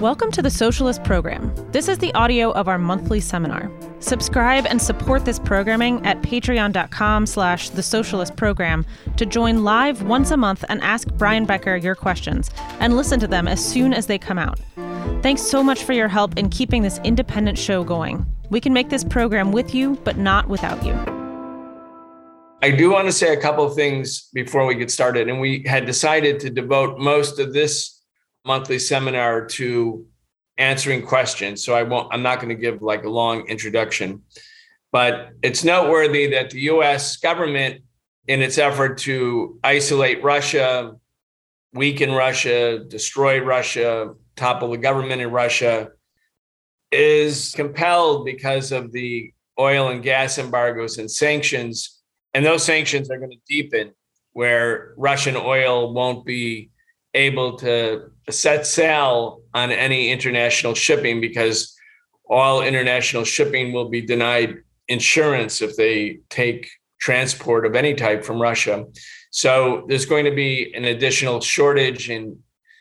Welcome to the Socialist Program. This is the audio of our monthly seminar. Subscribe and support this programming at patreon.com slash the socialist program to join live once a month and ask Brian Becker your questions and listen to them as soon as they come out. Thanks so much for your help in keeping this independent show going. We can make this program with you, but not without you. I do want to say a couple of things before we get started. And we had decided to devote most of this monthly seminar to answering questions. So I won't, I'm not going to give like a long introduction, but it's noteworthy that the US government, in its effort to isolate Russia, weaken Russia, destroy Russia, topple the government in Russia, is compelled because of the oil and gas embargoes and sanctions. And those sanctions are going to deepen where Russian oil won't be able to set sail on any international shipping because all international shipping will be denied insurance if they take transport of any type from Russia. So there's going to be an additional shortage in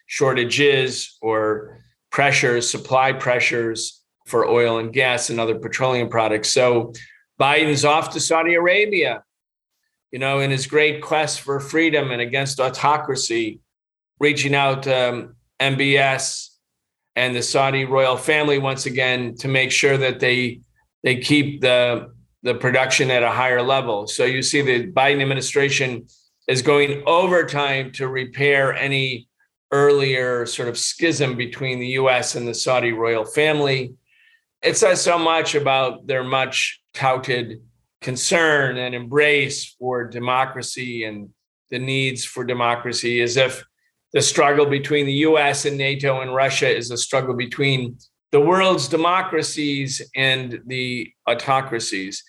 shortages or pressures, supply pressures for oil and gas and other petroleum products. So Biden's off to Saudi Arabia, you know, in his great quest for freedom and against autocracy reaching out to um, MBS and the Saudi royal family once again to make sure that they they keep the the production at a higher level. So you see the Biden administration is going overtime to repair any earlier sort of schism between the US and the Saudi royal family. It says so much about their much touted concern and embrace for democracy and the needs for democracy as if the struggle between the US and NATO and Russia is a struggle between the world's democracies and the autocracies.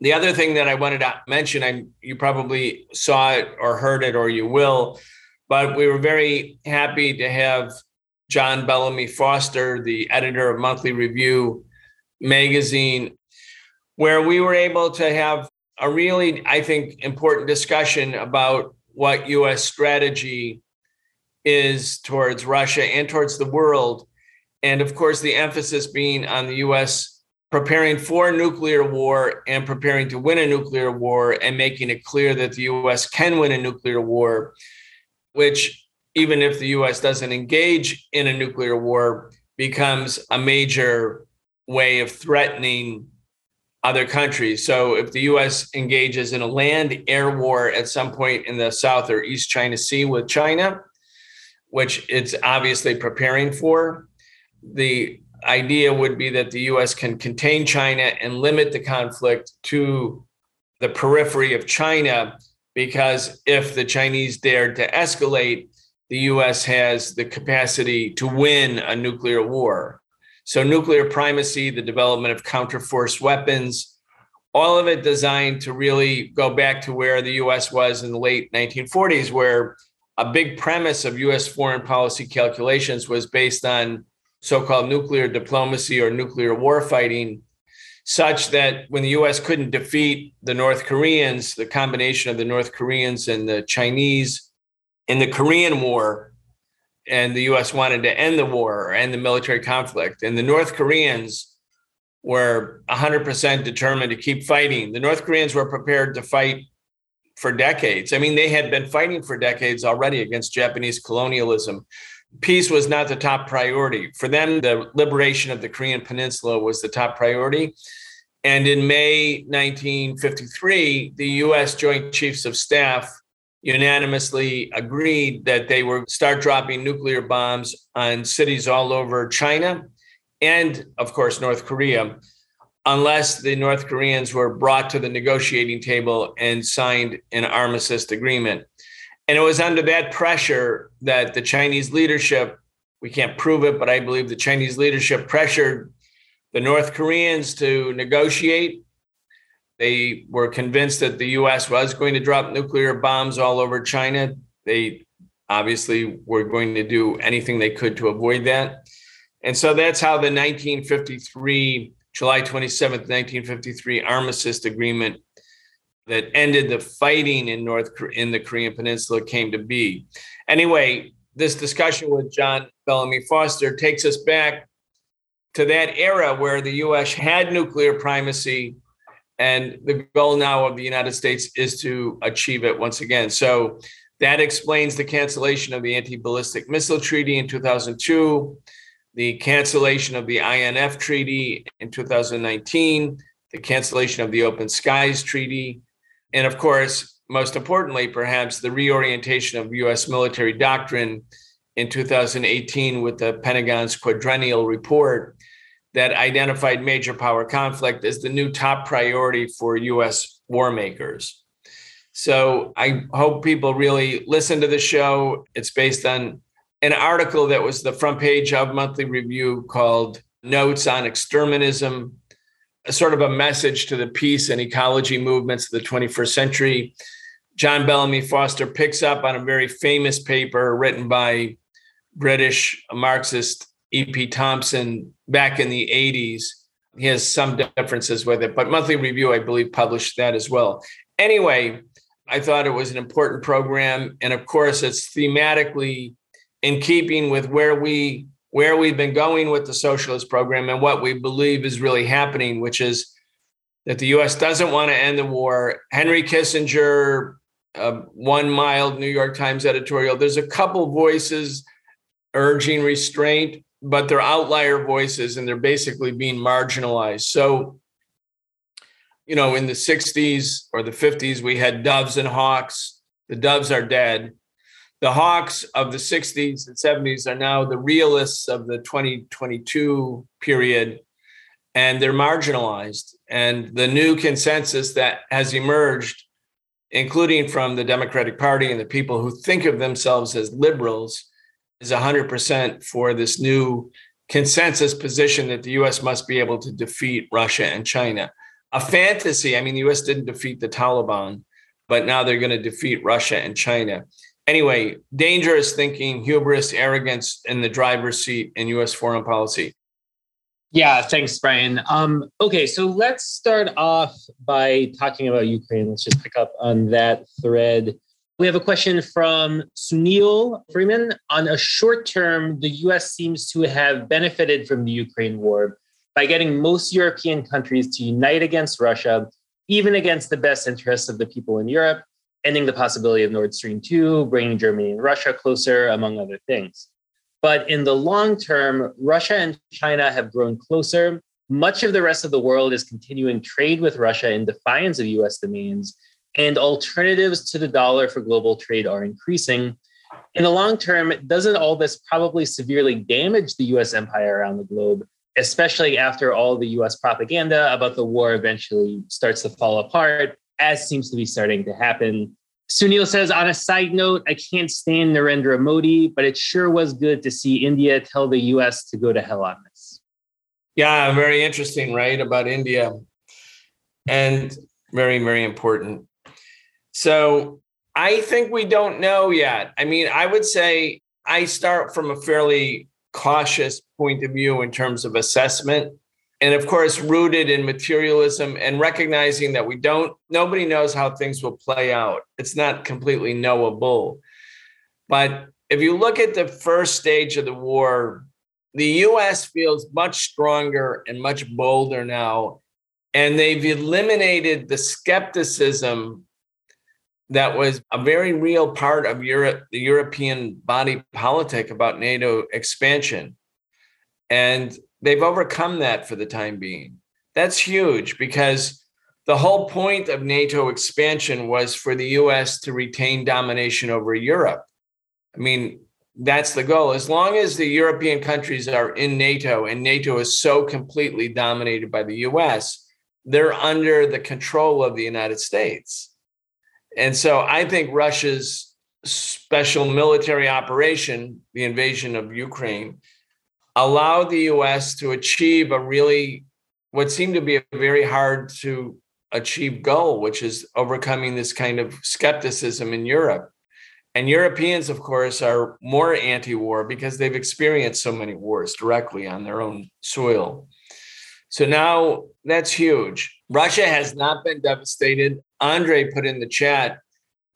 The other thing that I wanted to mention, I, you probably saw it or heard it or you will, but we were very happy to have John Bellamy Foster, the editor of Monthly Review magazine, where we were able to have a really, I think, important discussion about what US strategy is towards Russia and towards the world. And of course, the emphasis being on the US preparing for nuclear war and preparing to win a nuclear war and making it clear that the US can win a nuclear war, which, even if the US doesn't engage in a nuclear war, becomes a major way of threatening other countries. So if the US engages in a land air war at some point in the South or East China Sea with China, which it's obviously preparing for. The idea would be that the US can contain China and limit the conflict to the periphery of China, because if the Chinese dared to escalate, the US has the capacity to win a nuclear war. So, nuclear primacy, the development of counterforce weapons, all of it designed to really go back to where the US was in the late 1940s, where a big premise of US foreign policy calculations was based on so called nuclear diplomacy or nuclear warfighting, such that when the US couldn't defeat the North Koreans, the combination of the North Koreans and the Chinese in the Korean War, and the US wanted to end the war and the military conflict, and the North Koreans were 100% determined to keep fighting. The North Koreans were prepared to fight for decades. I mean, they had been fighting for decades already against Japanese colonialism. Peace was not the top priority. For them, the liberation of the Korean Peninsula was the top priority. And in May 1953, the US Joint Chiefs of Staff unanimously agreed that they would start dropping nuclear bombs on cities all over China and, of course, North Korea unless the North Koreans were brought to the negotiating table and signed an armistice agreement. And it was under that pressure that the Chinese leadership, we can't prove it, but I believe the Chinese leadership pressured the North Koreans to negotiate. They were convinced that the US was going to drop nuclear bombs all over China. They obviously were going to do anything they could to avoid that. And so that's how the 1953 July 27th, 1953 armistice agreement that ended the fighting in North in the Korean Peninsula came to be. Anyway, this discussion with John Bellamy Foster, takes us back to that era where the US had nuclear primacy. And the goal now of the United States is to achieve it once again. So that explains the cancellation of the Anti Ballistic Missile Treaty in 2002, the cancellation of the INF Treaty in 2019, the cancellation of the Open Skies Treaty, and of course, most importantly, perhaps the reorientation of US military doctrine in 2018 with the Pentagon's quadrennial report that identified major power conflict as the new top priority for US war makers. So I hope people really listen to the show. It's based on an article that was the front page of Monthly Review called Notes on Exterminism, a sort of a message to the peace and ecology movements of the 21st century. John Bellamy Foster picks up on a very famous paper written by British Marxist E.P. Thompson back in the 80s. He has some differences with it, but Monthly Review, I believe, published that as well. Anyway, I thought it was an important program. And of course, it's thematically in keeping with where we where we've been going with the socialist program and what we believe is really happening, which is that the US doesn't want to end the war. Henry Kissinger, uh, one mild New York Times editorial, there's a couple voices urging restraint but they're outlier voices and they're basically being marginalized. So, you know, in the 60s or the 50s, we had doves and hawks. The doves are dead. The hawks of the 60s and 70s are now the realists of the 2022 period, and they're marginalized. And the new consensus that has emerged, including from the Democratic Party and the people who think of themselves as liberals, is 100% for this new consensus position that the US must be able to defeat Russia and China. A fantasy, I mean, the US didn't defeat the Taliban, but now they're going to defeat Russia and China. Anyway, dangerous thinking, hubris, arrogance in the driver's seat in US foreign policy. Yeah, thanks, Brian. Um, okay, so let's start off by talking about Ukraine. Let's just pick up on that thread. We have a question from Sunil Freeman. On a short term, the US seems to have benefited from the Ukraine war by getting most European countries to unite against Russia, even against the best interests of the people in Europe, ending the possibility of Nord Stream 2, bringing Germany and Russia closer, among other things. But in the long term, Russia and China have grown closer. Much of the rest of the world is continuing trade with Russia in defiance of US demands and alternatives to the dollar for global trade are increasing. In the long term, doesn't all this probably severely damage the US empire around the globe, especially after all the US propaganda about the war eventually starts to fall apart, as seems to be starting to happen? Sunil says, on a side note, I can't stand Narendra Modi, but it sure was good to see India tell the US to go to hell on this. Yeah, very interesting, right? About India. And very, very important. So I think we don't know yet. I mean, I would say I start from a fairly cautious point of view in terms of assessment. And of course, rooted in materialism and recognizing that we don't, nobody knows how things will play out. It's not completely knowable. But if you look at the first stage of the war, the US feels much stronger and much bolder now. And they've eliminated the skepticism that was a very real part of Europe, the European body politic about NATO expansion. And they've overcome that for the time being. That's huge because the whole point of NATO expansion was for the US to retain domination over Europe. I mean, that's the goal. As long as the European countries are in NATO and NATO is so completely dominated by the US, they're under the control of the United States. And so I think Russia's special military operation, the invasion of Ukraine, allowed the US to achieve a really, what seemed to be a very hard to achieve goal, which is overcoming this kind of skepticism in Europe. And Europeans, of course, are more anti war because they've experienced so many wars directly on their own soil. So now that's huge. Russia has not been devastated. Andre put in the chat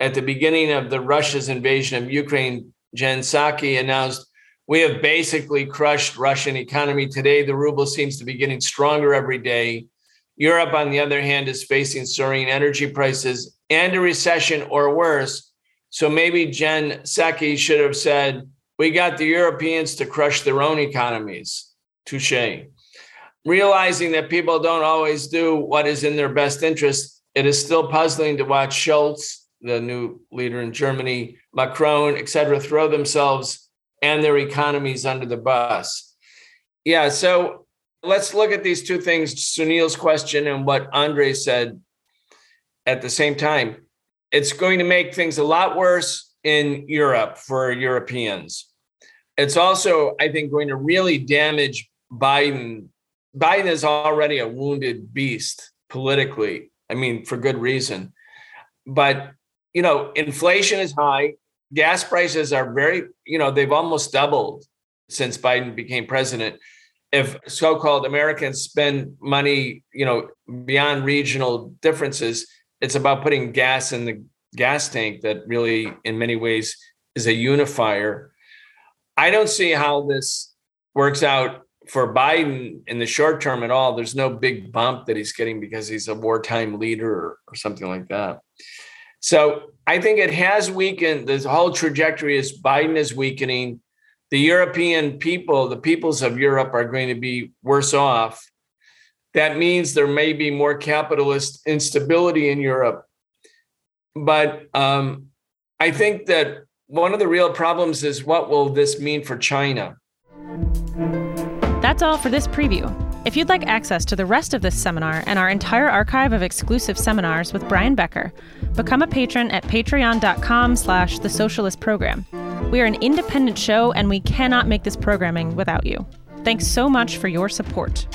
at the beginning of the Russia's invasion of Ukraine, Jen Psaki announced We have basically crushed Russian economy today. The ruble seems to be getting stronger every day. Europe, on the other hand, is facing soaring energy prices and a recession or worse. So maybe Jen Psaki should have said, We got the Europeans to crush their own economies. Touche. Realizing that people don't always do what is in their best interest, it is still puzzling to watch Scholz, the new leader in Germany, Macron, et cetera, throw themselves and their economies under the bus. Yeah, so let's look at these two things Sunil's question and what Andre said at the same time. It's going to make things a lot worse in Europe for Europeans. It's also, I think, going to really damage Biden. Biden is already a wounded beast politically. I mean, for good reason. But, you know, inflation is high. Gas prices are very, you know, they've almost doubled since Biden became president if so-called Americans spend money, you know, beyond regional differences, it's about putting gas in the gas tank that really, in many ways, is a unifier. I don't see how this works out for Biden in the short term at all. There's no big bump that he's getting because he's a wartime leader or, or something like that. So I think it has weakened. The whole trajectory is Biden is weakening the European people, the peoples of Europe, are going to be worse off. That means there may be more capitalist instability in Europe. But um, I think that one of the real problems is what will this mean for China? That's all for this preview. If you'd like access to the rest of this seminar and our entire archive of exclusive seminars with Brian Becker, become a patron at patreon.com slash the socialist program. We are an independent show and we cannot make this programming without you. Thanks so much for your support.